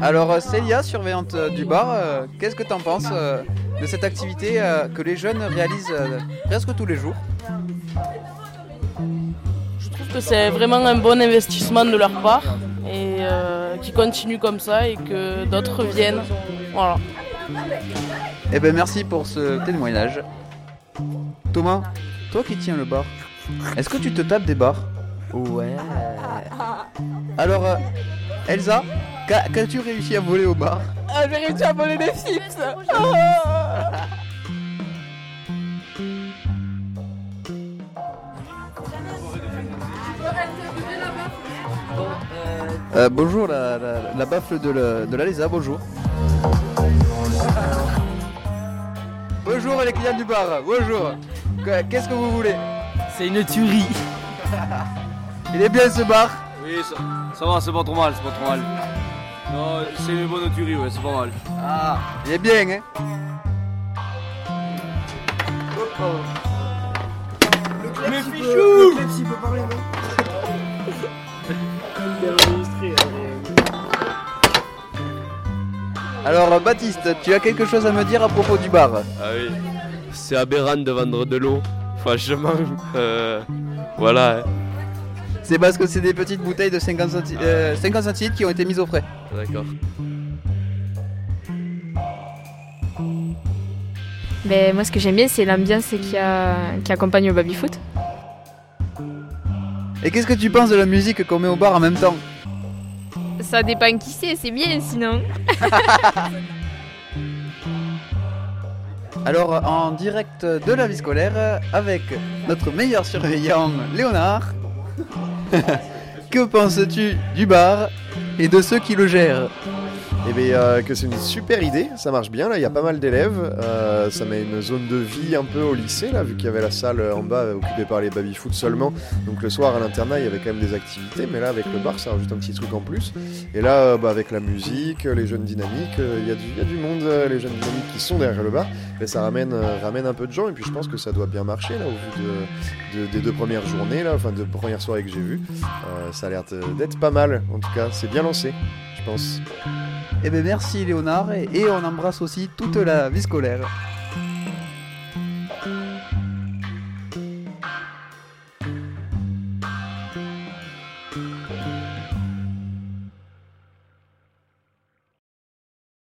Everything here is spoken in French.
Alors euh, Célia, surveillante euh, du bar, euh, qu'est-ce que tu en penses euh, de cette activité euh, que les jeunes réalisent euh, presque tous les jours? Je trouve que c'est vraiment un bon investissement de leur part et euh, qu'ils continuent comme ça et que d'autres viennent. Voilà. Eh ben merci pour ce témoignage. Thomas, toi qui tiens le bar, est-ce que tu te tapes des bars? Ouais. Alors euh, Elsa, qu'as-tu réussi à voler au bar Ah, j'ai réussi à voler des chips Euh, Bonjour la, la, la baffle de, la- de bonjour. Bonjour les clients du bar, bonjour. Que- Qu'est-ce que vous voulez? C'est une tuerie. Il est bien ce bar? Oui, ça, ça va, c'est pas trop mal, c'est pas trop mal. Non, c'est une bonne tuerie, ouais, c'est pas mal. Ah, il est bien, hein Mais fichou Alors Baptiste, tu as quelque chose à me dire à propos du bar? Ah oui, c'est aberrant de vendre de l'eau. Franchement, euh, voilà. hein. C'est parce que c'est des petites bouteilles de 50, centi- euh, 50 centilitres qui ont été mises au frais. D'accord. Ben, moi, ce que j'aime bien, c'est l'ambiance qui, a... qui accompagne le baby-foot. Et qu'est-ce que tu penses de la musique qu'on met au bar en même temps? Ça dépend qui c'est, c'est bien sinon. Alors en direct de la vie scolaire avec notre meilleur surveillant Léonard. que penses-tu du bar et de ceux qui le gèrent? Eh bien, euh, que c'est une super idée, ça marche bien. Là, il y a pas mal d'élèves. euh, ça met une zone de vie un peu au lycée, là, vu qu'il y avait la salle en bas euh, occupée par les baby-foot seulement. Donc le soir à l'internat, il y avait quand même des activités, mais là, avec le bar, ça rajoute un petit truc en plus. Et là, euh, bah, avec la musique, euh, les jeunes dynamiques, euh, il y, a du- monde, euh, les jeunes dynamiques qui sont derrière le bar. Mais ça ramène, euh, ramène un peu de gens, et puis je pense que ça doit bien marcher, là, au vu de, de- des deux premières journées, là, enfin, de premières soirées que j'ai vues. Euh, ça a l'air d'être pas mal, en tout cas. C'est bien lancé, pense. Eh bien merci Léonard et, on embrasse aussi toute la vie scolaire.